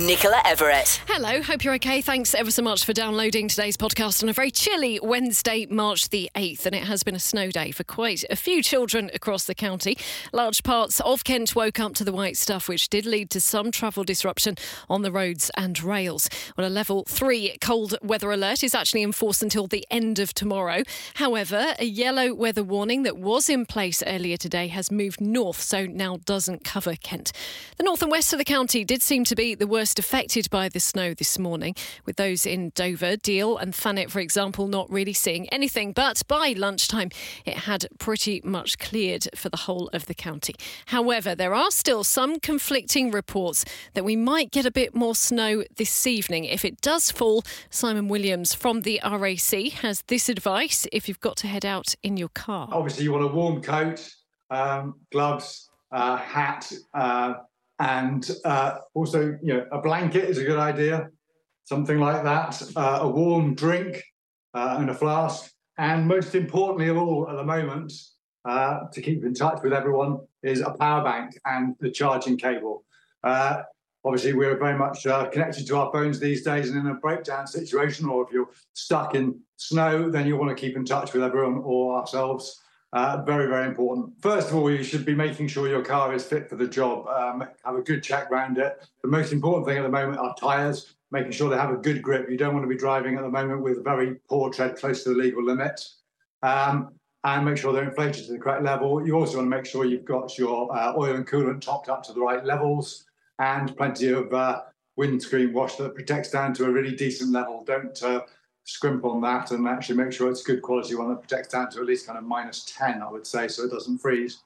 Nicola Everett. Hello, hope you're okay. Thanks ever so much for downloading today's podcast on a very chilly Wednesday, March the 8th. And it has been a snow day for quite a few children across the county. Large parts of Kent woke up to the white stuff, which did lead to some travel disruption on the roads and rails. Well, a level three cold weather alert is actually in force until the end of tomorrow. However, a yellow weather warning that was in place earlier today has moved north, so now doesn't cover Kent. The north and west of the county did seem to be the worst affected by the snow this morning, with those in Dover, Deal, and Thanet, for example, not really seeing anything. But by lunchtime, it had pretty much cleared for the whole of the county. However, there are still some conflicting reports that we might get a bit more snow this evening. If it does fall, Simon Williams from the RAC has this advice if you've got to head out in your car. Obviously, you want a warm coat, um, gloves, uh, hat, uh, and uh, also, you know, a blanket is a good idea, something like that, uh, a warm drink uh, and a flask. And most importantly of all, at the moment, uh, to keep in touch with everyone, is a power bank and the charging cable. Uh, obviously, we're very much uh, connected to our phones these days, and in a breakdown situation, or if you're stuck in snow, then you want to keep in touch with everyone or ourselves. Uh, very, very important. First of all, you should be making sure your car is fit for the job. Um, have a good check around it. The most important thing at the moment are tyres, making sure they have a good grip. You don't want to be driving at the moment with very poor tread close to the legal limit. Um, and make sure they're inflated to the correct level. You also want to make sure you've got your uh, oil and coolant topped up to the right levels and plenty of uh, windscreen wash that protects down to a really decent level. Don't uh, scrimp on that and actually make sure it's a good quality one that protects down to at least kind of minus 10, I would say, so it doesn't freeze.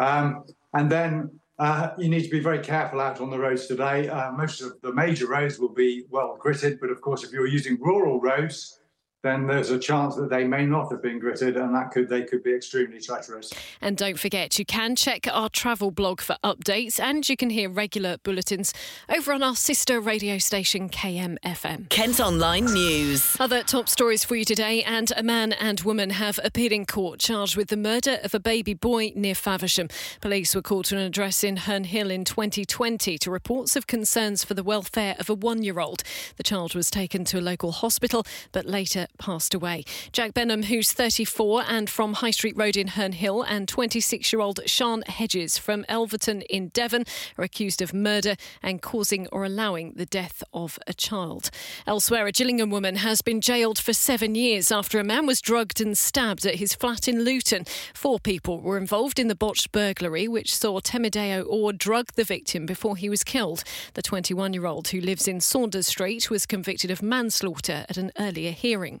Um, and then uh, you need to be very careful out on the roads today. Uh, most of the major roads will be well gritted, but of course, if you're using rural roads, then there's a chance that they may not have been gritted and that could they could be extremely treacherous. And don't forget you can check our travel blog for updates and you can hear regular bulletins over on our sister radio station KMFM. Kent Online News. Other top stories for you today and a man and woman have appeared in court charged with the murder of a baby boy near Faversham. Police were called to an address in Herne Hill in 2020 to reports of concerns for the welfare of a 1-year-old. The child was taken to a local hospital but later passed away. Jack Benham, who's 34 and from High Street Road in Herne Hill, and 26 year old Sean Hedges from Elverton in Devon are accused of murder and causing or allowing the death of a child. Elsewhere, a Gillingham woman has been jailed for seven years after a man was drugged and stabbed at his flat in Luton. Four people were involved in the botched burglary, which saw Temideo Orr drug the victim before he was killed. The 21 year old who lives in Saunders Street was convicted of manslaughter at an earlier hearing.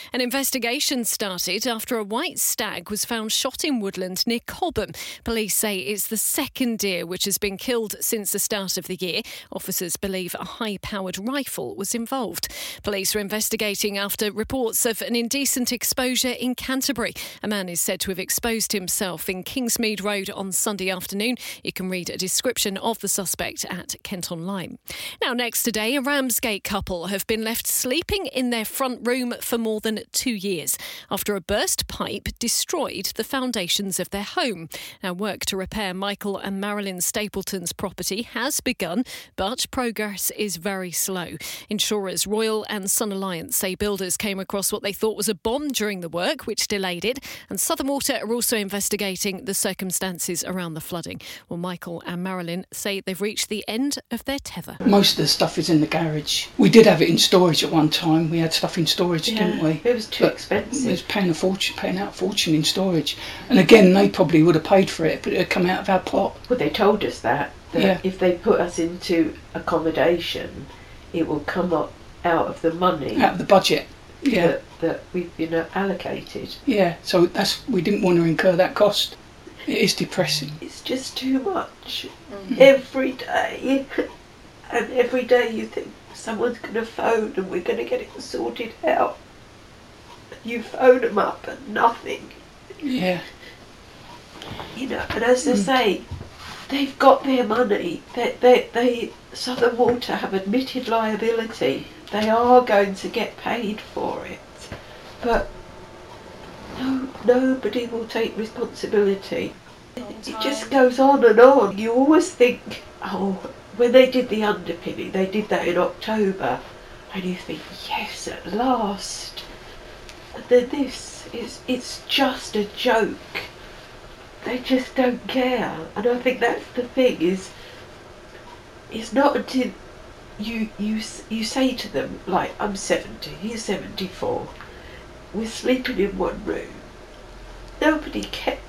An investigation started after a white stag was found shot in woodland near Cobham. Police say it's the second deer which has been killed since the start of the year. Officers believe a high powered rifle was involved. Police are investigating after reports of an indecent exposure in Canterbury. A man is said to have exposed himself in Kingsmead Road on Sunday afternoon. You can read a description of the suspect at Kent Online. Now, next today, a Ramsgate couple have been left sleeping in their front room for more than two years after a burst pipe destroyed the foundations of their home. Now, work to repair Michael and Marilyn Stapleton's property has begun, but progress is very slow. Insurers Royal and Sun Alliance say builders came across what they thought was a bomb during the work, which delayed it, and Southern Water are also investigating the circumstances around the flooding. Well, Michael and Marilyn say they've reached the end of their tether. Most of the stuff is in the garage. We did have it in storage at one time. We had stuff in storage, didn't we? It was too But expensive. It was paying a fortune, paying out a fortune in storage. And again, they probably would have paid for it, but it had come out of our pot. Well, they told us that that Yeah. if they put us into accommodation, it will come up out of the money out of the budget. Yeah, that, that we've been uh, allocated. yeah. So that's we didn't want to incur that cost. It is depressing. It's just too much every day, and every day you think someone's going to phone and we're going to get it sorted out. You phone them up and nothing, Yeah, you know. And as they mm. say, they've got their money. They, they, they, Southern Water have admitted liability. They are going to get paid for it, but no, nobody will take responsibility. It just goes on and on. You always think, oh, when they did the underpinning, they did that in October, and you think, yes, at last. Then this is it's just a joke. They just don't care, and I think that's the thing is. It's not until you you you say to them like I'm 70, he's 74, we're sleeping in one room. Nobody cares.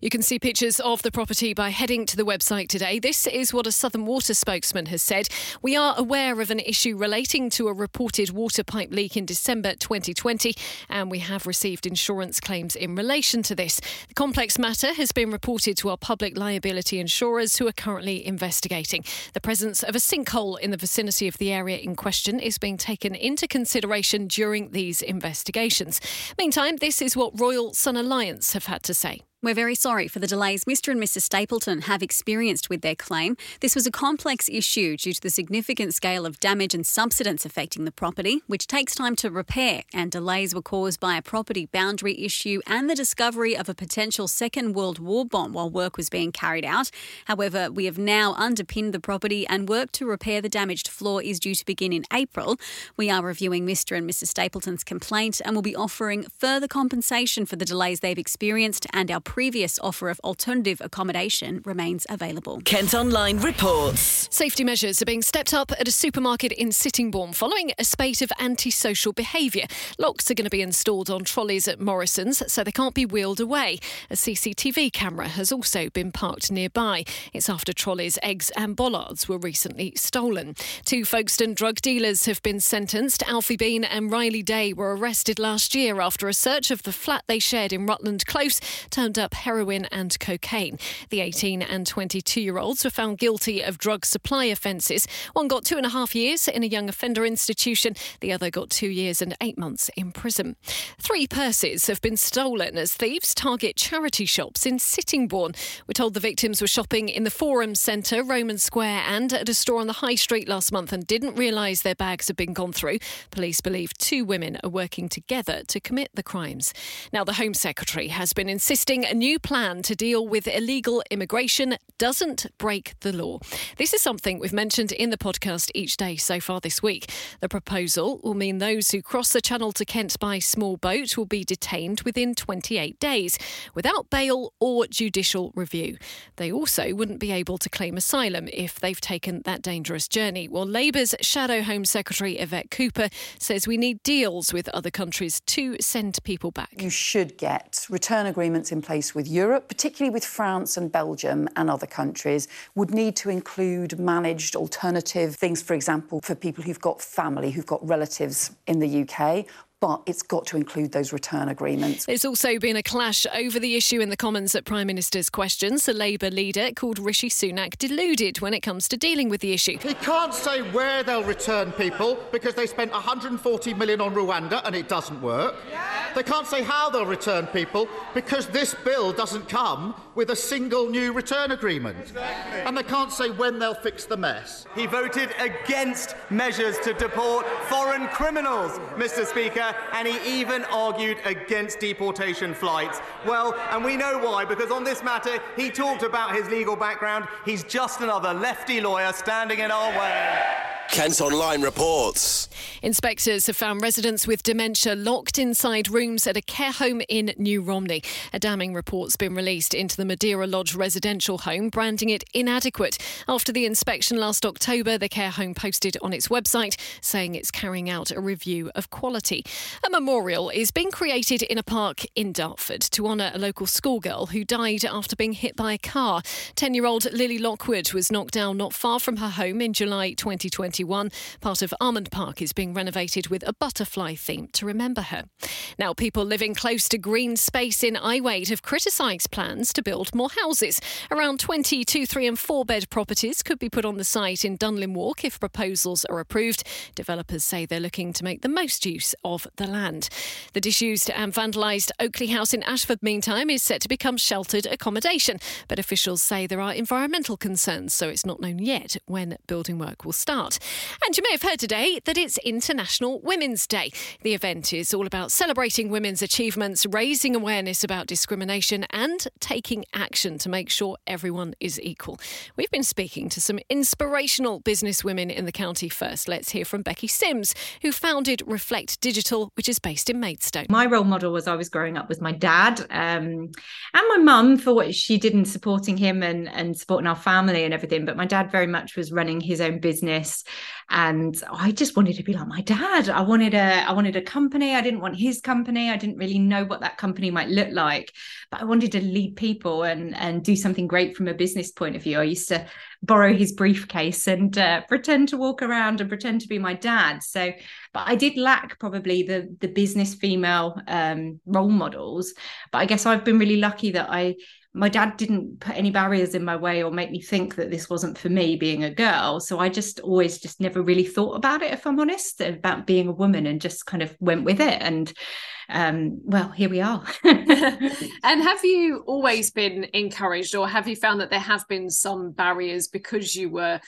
You can see pictures of the property by heading to the website today. This is what a Southern Water spokesman has said. We are aware of an issue relating to a reported water pipe leak in December 2020, and we have received insurance claims in relation to this. The complex matter has been reported to our public liability insurers who are currently investigating. The presence of a sinkhole in the vicinity of the area in question is being taken into consideration during these investigations. Meantime, this is what Royal Sun Alliance have had to say. We're very sorry for the delays Mr. and Mrs. Stapleton have experienced with their claim. This was a complex issue due to the significant scale of damage and subsidence affecting the property, which takes time to repair, and delays were caused by a property boundary issue and the discovery of a potential Second World War bomb while work was being carried out. However, we have now underpinned the property and work to repair the damaged floor is due to begin in April. We are reviewing Mr. and Mrs. Stapleton's complaint and will be offering further compensation for the delays they've experienced and our previous offer of alternative accommodation remains available. Kent Online reports. Safety measures are being stepped up at a supermarket in Sittingbourne following a spate of antisocial behaviour. Locks are going to be installed on trolleys at Morrison's so they can't be wheeled away. A CCTV camera has also been parked nearby. It's after trolleys, eggs, and bollards were recently stolen. Two Folkestone drug dealers have been sentenced. Alfie Bean and Riley Day were arrested last year after a search of the flat they shared in Rutland Close turned up heroin and cocaine. The 18 and 22 year olds were found guilty of drug supply offences. One got two and a half years in a young offender institution, the other got two years and eight months in prison. Three purses have been stolen as thieves target charity shops in Sittingbourne. We're told the victims were shopping in the Forum Centre, Roman Square, and at a store on the High Street last month and didn't realise their bags had been gone through. Police believe two women are working together to commit the crimes. Now, the Home Secretary has been insisting a new plan to deal with illegal immigration doesn't break the law. This is something we've mentioned in the podcast each day so far this week. The proposal will mean those who cross the Channel to Kent by small boat will be detained within 28 days without bail or judicial review. They also wouldn't be able to claim asylum if they've taken that dangerous journey. While Labour's Shadow Home Secretary Yvette Cooper says we need deals with other countries to send people back. You should get return agreements in place with Europe, particularly with France and Belgium and other countries, would need to include managed alternative things, for example, for people who've got family, who've got relatives in the UK, but it's got to include those return agreements. There's also been a clash over the issue in the Commons at Prime Minister's questions. A Labour leader called Rishi Sunak deluded when it comes to dealing with the issue. He can't say where they'll return people because they spent 140 million on Rwanda and it doesn't work. They can't say how they'll return people because this bill doesn't come with a single new return agreement. Exactly. And they can't say when they'll fix the mess. He voted against measures to deport foreign criminals, Mr. Speaker, and he even argued against deportation flights. Well, and we know why, because on this matter, he talked about his legal background. He's just another lefty lawyer standing in our way. Kent Online reports. Inspectors have found residents with dementia locked inside rooms at a care home in New Romney. A damning report's been released into the Madeira Lodge residential home, branding it inadequate. After the inspection last October, the care home posted on its website saying it's carrying out a review of quality. A memorial is being created in a park in Dartford to honour a local schoolgirl who died after being hit by a car. 10 year old Lily Lockwood was knocked down not far from her home in July 2021. Part of Armand Park is being renovated with a butterfly theme to remember her. Now, people living close to green space in Iwade have criticised plans to build more houses. Around 20 two, three, and four bed properties could be put on the site in Dunlin Walk if proposals are approved. Developers say they're looking to make the most use of the land. The disused and vandalised Oakley House in Ashford, meantime, is set to become sheltered accommodation. But officials say there are environmental concerns, so it's not known yet when building work will start. And you may have heard today that it's International Women's Day. The event is all about celebrating women's achievements, raising awareness about discrimination, and taking action to make sure everyone is equal. We've been speaking to some inspirational businesswomen in the county first. Let's hear from Becky Sims, who founded Reflect Digital, which is based in Maidstone. My role model as I was growing up was my dad um, and my mum for what she did in supporting him and, and supporting our family and everything. But my dad very much was running his own business and I just wanted to be like my dad. I wanted a I wanted a company. I didn't want his company. I didn't really know what that company might look like, but I wanted to lead people and and do something great from a business point of view. I used to borrow his briefcase and uh, pretend to walk around and pretend to be my dad. So, but I did lack probably the the business female um, role models. But I guess I've been really lucky that I my dad didn't put any barriers in my way or make me think that this wasn't for me being a girl. So i just always just never really thought about it if i'm honest about being a woman and just kind of went with it. And um, well here we are. And have you always been encouraged or have you found that there have been some barriers because you were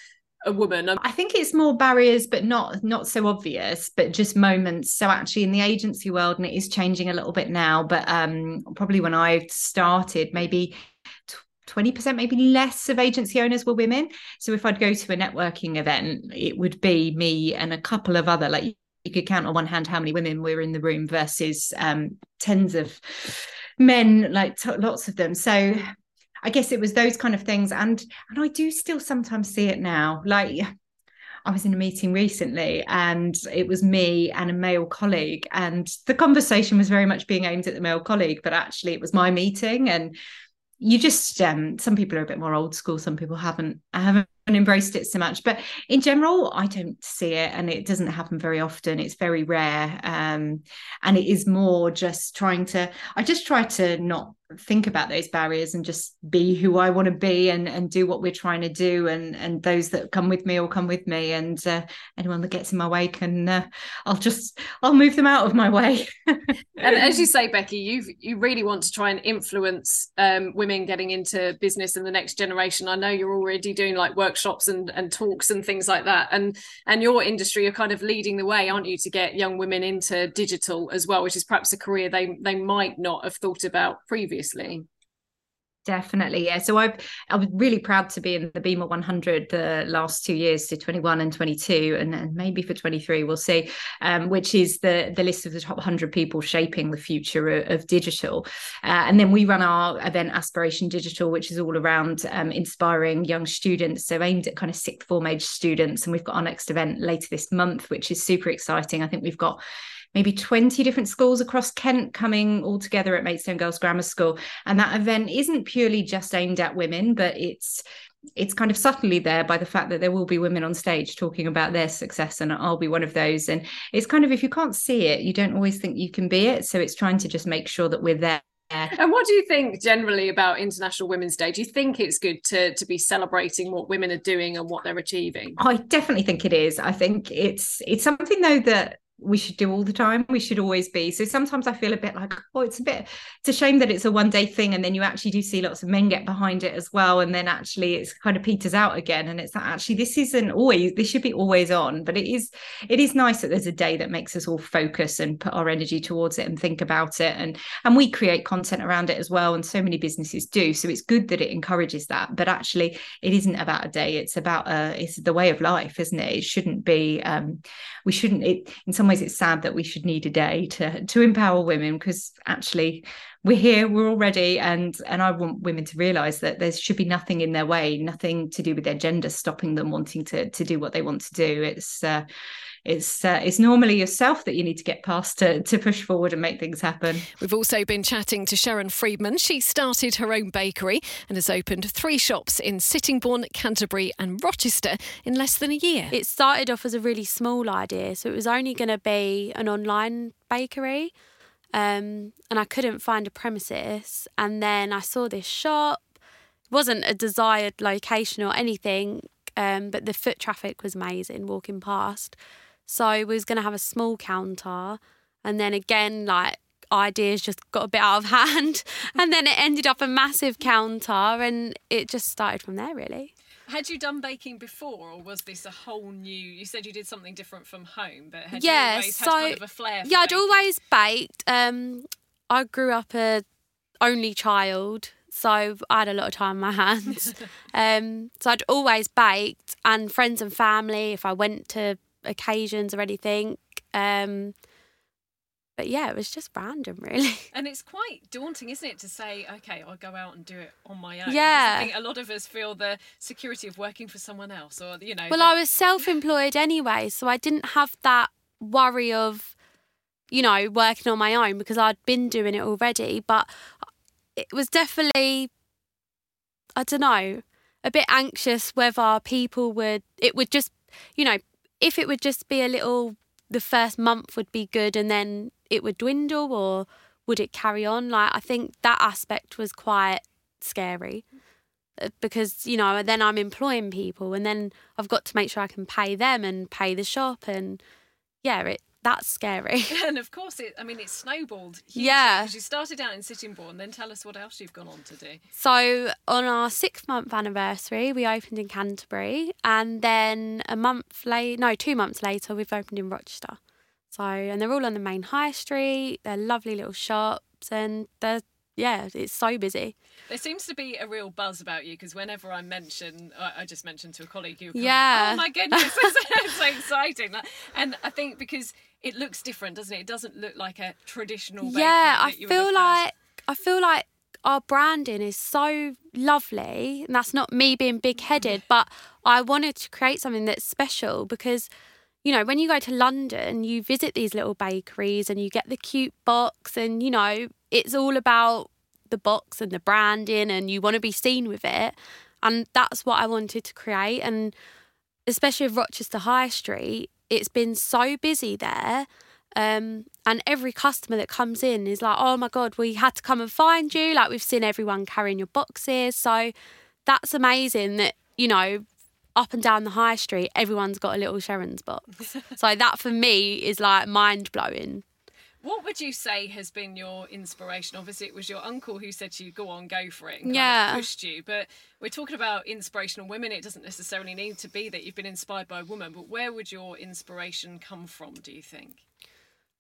a woman i think it's more barriers but not not so obvious but just moments. So actually in the agency world and it is changing a little bit now but um probably when i started maybe 20% maybe less of agency owners were women. So if i'd go to a networking event it would be me and a couple of other like you could count on one hand how many women were in the room versus um tens of men like t- lots of them. So I guess it was those kind of things. And and I do still sometimes see it now. Like I was in a meeting recently and it was me and a male colleague. And the conversation was very much being aimed at the male colleague, but actually it was my meeting. And you just um, some people are a bit more old school, some people haven't haven't embraced it so much. But in general, I don't see it and it doesn't happen very often. It's very rare. Um, and it is more just trying to I just try to not think about those barriers and just be who I want to be and and do what we're trying to do and and those that come with me will come with me and uh, anyone that gets in my way can uh, I'll just I'll move them out of my way and as you say Becky you you really want to try and influence um, women getting into business in the next generation I know you're already doing like workshops and and talks and things like that. And and your industry are kind of leading the way aren't you to get young women into digital as well which is perhaps a career they they might not have thought about previously previously definitely yeah. So i've i was really proud to be in the BIMA 100 the last two years so 21 and 22 and, and maybe for 23 we'll see um, which is the the list of the top 100 people shaping the future of, of digital. Uh, and then we run our event aspiration digital which is all around um, inspiring young students so aimed at kind of sixth form age students and we've got our next event later this month which is super exciting. I think we've got maybe 20 different schools across Kent coming all together at Maidstone Girls Grammar School. And that event isn't purely just aimed at women, but it's it's kind of subtly there by the fact that there will be women on stage talking about their success and I'll be one of those and it's kind of if you can't see it you don't always think you can be it so it's trying to just make sure that we're there and what do you think generally about International Women's Day? Do you think it's good to to be celebrating what women are doing and what they're achieving? I definitely think it is. I think it's it's something though that we should do all the time. We should always be. So sometimes I feel a bit like, oh, it's a bit, it's a shame that it's a one day thing. And then you actually do see lots of men get behind it as well. And then actually it's kind of peters out again. And it's like, actually, this isn't always, this should be always on. But it is, it is nice that there's a day that makes us all focus and put our energy towards it and think about it. And, and we create content around it as well. And so many businesses do. So it's good that it encourages that. But actually, it isn't about a day. It's about, uh, it's the way of life, isn't it? It shouldn't be, um, we shouldn't, it, in some ways, it's sad that we should need a day to to empower women because actually we're here we're already and and i want women to realize that there should be nothing in their way nothing to do with their gender stopping them wanting to to do what they want to do. It's uh, it's uh, it's normally yourself that you need to get past to, to push forward and make things happen. We've also been chatting to Sharon Friedman. She started her own bakery and has opened three shops in Sittingbourne, Canterbury, and Rochester in less than a year. It started off as a really small idea, so it was only going to be an online bakery. Um, and I couldn't find a premises. And then I saw this shop. It wasn't a desired location or anything, um, but the foot traffic was amazing walking past. So we was going to have a small counter. And then again, like ideas just got a bit out of hand. and then it ended up a massive counter and it just started from there, really. Had you done baking before, or was this a whole new? You said you did something different from home, but had yeah, you always so had kind of a flair? For yeah, I'd always baked. Um, I grew up a only child, so I had a lot of time on my hands. um, so I'd always baked, and friends and family, if I went to occasions or anything. Um, but yeah, it was just random, really. And it's quite daunting, isn't it, to say, okay, I'll go out and do it on my own. Yeah. I think a lot of us feel the security of working for someone else, or you know. Well, the- I was self employed anyway, so I didn't have that worry of, you know, working on my own because I'd been doing it already. But it was definitely, I don't know, a bit anxious whether people would, it would just, you know, if it would just be a little, the first month would be good and then it would dwindle or would it carry on? Like, I think that aspect was quite scary uh, because you know then I'm employing people and then I've got to make sure I can pay them and pay the shop and yeah it that's scary and of course, it. I mean, it snowballed. Hugely, Yeah. Because you started out in Sittingbourne, then tell us what else you've gone on to do. so on our six month anniversary we opened in Canterbury and then a month later no two months later we've opened in Rochester so and they're all on the main high street they're lovely little shops and they're yeah it's so busy There seems to be a real buzz about you because whenever I mention, I just mentioned to a colleague, you Yeah. oh my goodness, it's so exciting. And I think because it looks different, doesn't it? It doesn't look like a traditional. bakery yeah i that you would feel like i feel like our branding is so lovely and that's not me being big headed mm. but i wanted to create something that's special because you know when you go to london you visit these little bakeries and you get the cute box and you know it's all about the box and the branding and you want to be seen with it and that's what i wanted to create and especially with rochester high street it's been so busy there um, and every customer that comes in is like, oh my God, we had to come and find you. Like, we've seen everyone carrying your boxes. So that's amazing that, you know, up and down the high street, everyone's got a little Sharon's box. so that for me is like mind blowing. What would you say has been your inspiration? Obviously, it was your uncle who said to you, "Go on, go for it," and kind Yeah. of pushed you. But we're talking about inspirational women. It doesn't necessarily need to be that you've been inspired by a woman. But where would your inspiration come from? Do you think?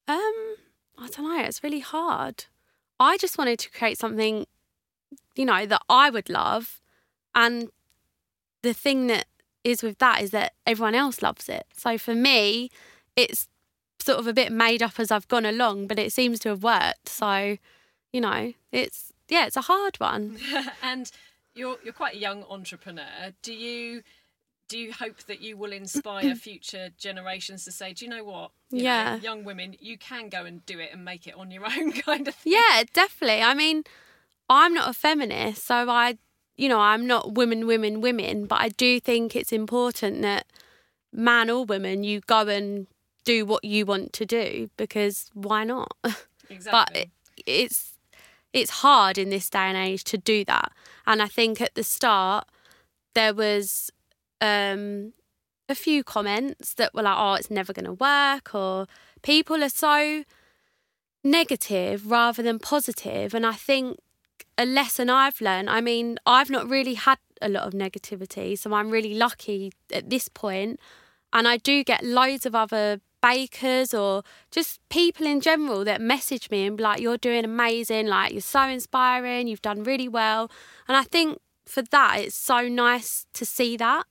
Um, I don't know. It's really hard. I just wanted to create something, you know, that I would love, and the thing that is with that is that everyone else loves it. So for me, it's sort of a bit made up as I've gone along, but it seems to have worked. So, you know, it's yeah, it's a hard one. and you're you're quite a young entrepreneur. Do you do you hope that you will inspire future generations to say, do you know what? You know, Yeah. young women, you can go and do it and make it on your own, kind of thing. Yeah, definitely. I mean, I'm not a feminist, so I, you know, I'm not women, women, women, but I do think it's important that man or woman, you go and do what you want to do because why not? But it, it's it's hard in this day and age to do that, and I think at the start there was um, a few comments that were like, "Oh, it's never going to work," or people are so negative rather than positive. positive, and I think a lesson I've learned. I mean, I've not really had a lot of negativity, so I'm really lucky at this point. and I do get loads of other bakers or just people in general that message me and be like, "You're doing amazing! Like you're so inspiring. You've done really well." And I think for that, it's so nice to see that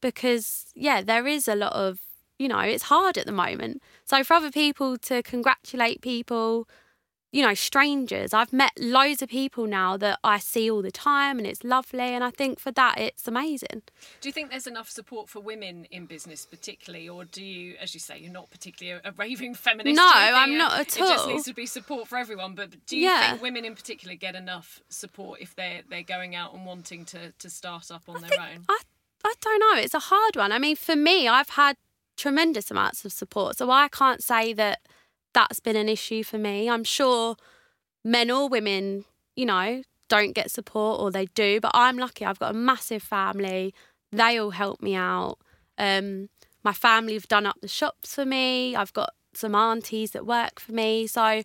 because yeah, there is a lot of you know, it's hard at the moment. So for other people to congratulate people, you know, strangers, I've met loads of people now that I see all the time and it's lovely. And I think for that, it's amazing. Do you think there's enough support for women in business, particularly, or do you, as you say, you're not particularly a, a raving feminist? No, think I'm not at all. It just needs to be support for everyone. But do you Yeah. think women in particular get enough support if they're they're going out and wanting to to start up on their own? I, I don't know. It's a hard one. I mean, for me, I've had tremendous amounts of support. So I can't say that that's been an issue for me. I'm sure men or women, you know, don't get support or they do, but I'm lucky. I've got a massive family. They all help me out. Um, my family have done up the shops for me. I've got some aunties that work for me. So,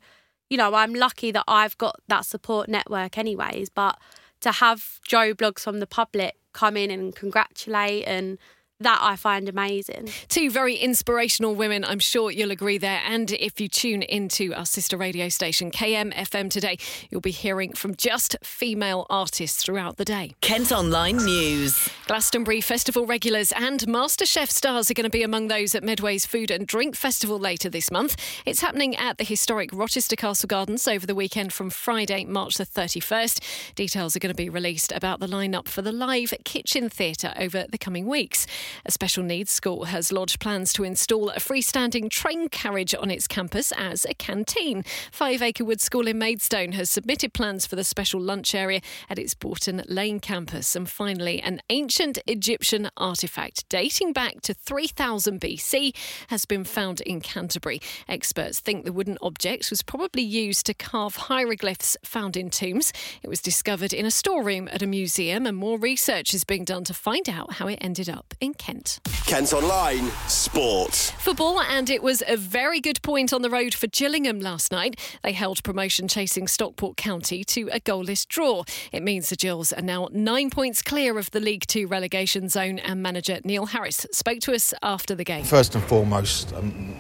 you know, I'm lucky that I've got that support network, anyways. But to have Joe Bloggs from the public come in and congratulate and that I find amazing. Two very inspirational women, I'm sure you'll agree there. And if you tune into our sister radio station, KMFM today, you'll be hearing from just female artists throughout the day. Kent Online News. Glastonbury Festival regulars and MasterChef stars are going to be among those at Medway's Food and Drink Festival later this month. It's happening at the historic Rochester Castle Gardens over the weekend from Friday, March the 31st. Details are going to be released about the lineup for the live kitchen theatre over the coming weeks. A special needs school has lodged plans to install a freestanding train carriage on its campus as a canteen. Five Acre Wood School in Maidstone has submitted plans for the special lunch area at its Boughton Lane campus. And finally, an ancient Egyptian artefact dating back to 3000 BC has been found in Canterbury. Experts think the wooden object was probably used to carve hieroglyphs found in tombs. It was discovered in a storeroom at a museum, and more research is being done to find out how it ended up in Kent. Kent Online Sport. Football, and it was a very good point on the road for Gillingham last night. They held promotion chasing Stockport County to a goalless draw. It means the Gills are now nine points clear of the League Two relegation zone, and manager Neil Harris spoke to us after the game. First and foremost, um,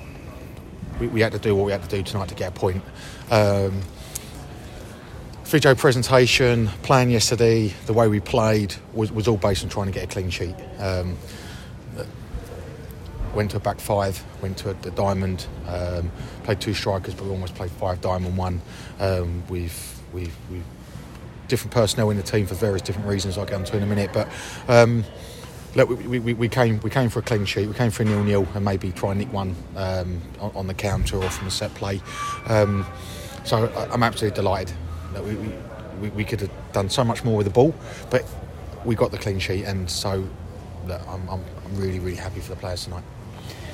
we, we, had to do what we had to do tonight to get a point. Um, Video presentation, plan yesterday, the way we played was, was all based on trying to get a clean sheet. Um, went to a back five, went to a, a diamond, um, played two strikers, but we almost played five diamond one. Um, we've, we've, we've different personnel in the team for various different reasons. I'll get onto in a minute, but. Um, look, we, we, we, came we came for a clean sheet. We came for a nil nil and maybe try and nick one um, on, on, the counter or from a set play. Um, so I'm absolutely delighted that we, we, we could have done so much more with the ball, but we got the clean sheet, and so look, I'm, I'm, I'm really really happy for the players tonight.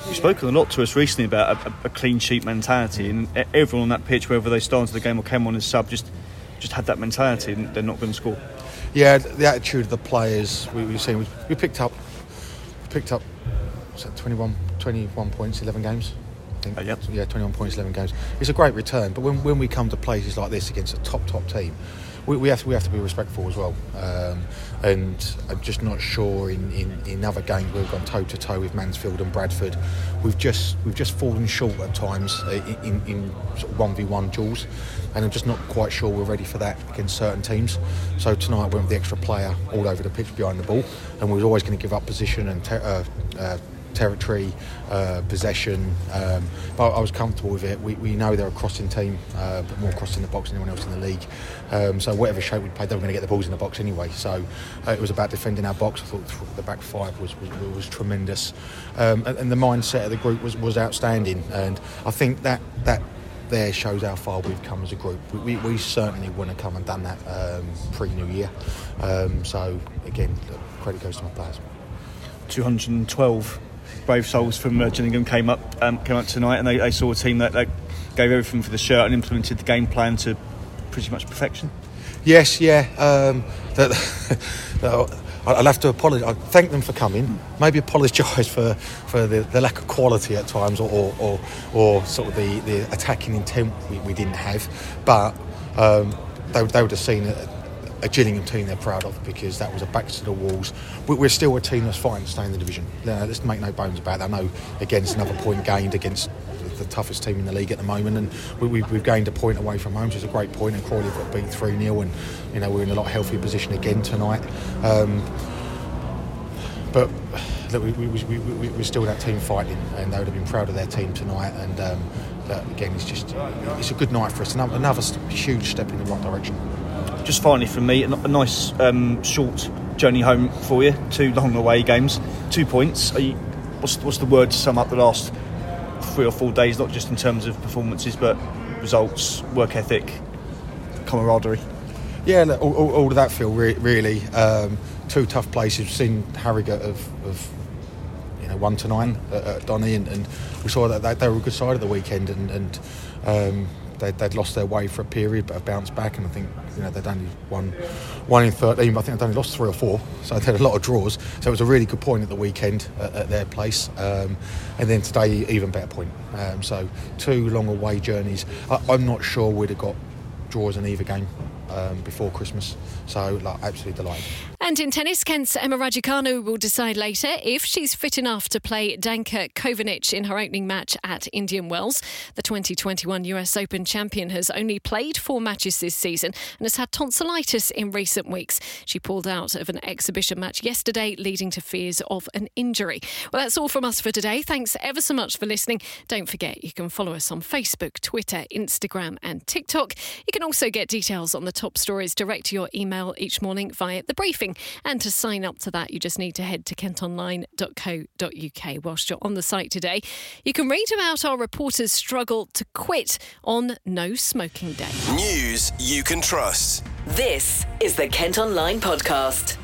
You've spoken a lot to us recently about a, a, clean sheet mentality, and everyone on that pitch, whether they started the game or came on as sub, just just had that mentality, and they're not going to score. Yeah, the attitude of the players we, we've seen. We picked up, picked up, what's that, 21, 21 points, 11 games. I think. Uh, yep. Yeah, 21 points, 11 games. It's a great return, but when, when we come to places like this against a top top team, we, we, have to, we have to be respectful as well. Um, and I'm just not sure in, in, in other games we've gone toe to toe with Mansfield and Bradford. We've just we've just fallen short at times in, in, in one v one duels, and I'm just not quite sure we're ready for that against certain teams. So tonight we went with the extra player all over the pitch behind the ball, and we were always going to give up position and. Te- uh, uh, territory, uh, possession. Um, but I was comfortable with it. We, we know they're a crossing team, uh, but more crossing the box than anyone else in the league. Um, so whatever shape we played, they were going to get the balls in the box anyway. So uh, it was about defending our box. I thought the back five was was, was tremendous, um, and, and, the mindset of the group was, was outstanding. And I think that that there shows how far we've come as a group. We, we, we certainly wouldn't have come and done that um, pre-New Year. Um, so again, credit goes to my players. 212 brave souls from uh, Gillingham came up um, came up tonight, and they, they, saw a team that, that gave everything for the shirt and implemented the game plan to pretty much perfection. Yes, yeah. Um, I'll have to apologise. I thank them for coming. Maybe apologise for, for the, the, lack of quality at times, or, or, or, or sort of the, the attacking intent we, we didn't have. But um, they, they would have seen it a Gillingham team they're proud of because that was a back to the walls. We're still a team that's fighting to stay in the division. let's make no bones about that. I know, again, it's another point gained against the toughest team in the league at the moment, and we, have gained a point away from home, which is a great point. And Crawley got beat 3 0, and you know we're in a lot healthier position again tonight. Um, but look, we, we, we, we, we're still that team fighting, and they would have been proud of their team tonight. And um, again, it's just it's a good night for us. Another, another huge step in the right direction just finally from me, a, nice um, short journey home for you. Two long away games, two points. You, what's, what's the word to sum up the last three or four days, not just in terms of performances, but results, work ethic, camaraderie? Yeah, all, all, all, of that feel re- really. Um, two tough places. We've seen Harrogate of, of you know one to nine at, at Donny, and, and, we saw that they, they, were a good side of the weekend, and, and um, they'd, they'd, lost their way for a period, but have bounced back. And I think you know they'd only won one in thirteen. But I think they'd only lost three or four, so they had a lot of draws. So it was a really good point at the weekend at, at their place. Um, and then today, even better point. Um, so two long away journeys. I, I'm not sure we'd have got draws in either game um, before Christmas. So, like, absolutely delighted. And in tennis, Kent's Emma Raducanu will decide later if she's fit enough to play Danka Kovinic in her opening match at Indian Wells. The 2021 US Open champion has only played four matches this season and has had tonsillitis in recent weeks. She pulled out of an exhibition match yesterday, leading to fears of an injury. Well, that's all from us for today. Thanks ever so much for listening. Don't forget you can follow us on Facebook, Twitter, Instagram, and TikTok. You can also get details on the top stories direct to your email each morning via the briefing. And to sign up to that, you just need to head to kentonline.co.uk. Whilst you're on the site today, you can read about our reporters' struggle to quit on No Smoking Day. News you can trust. This is the Kent Online Podcast.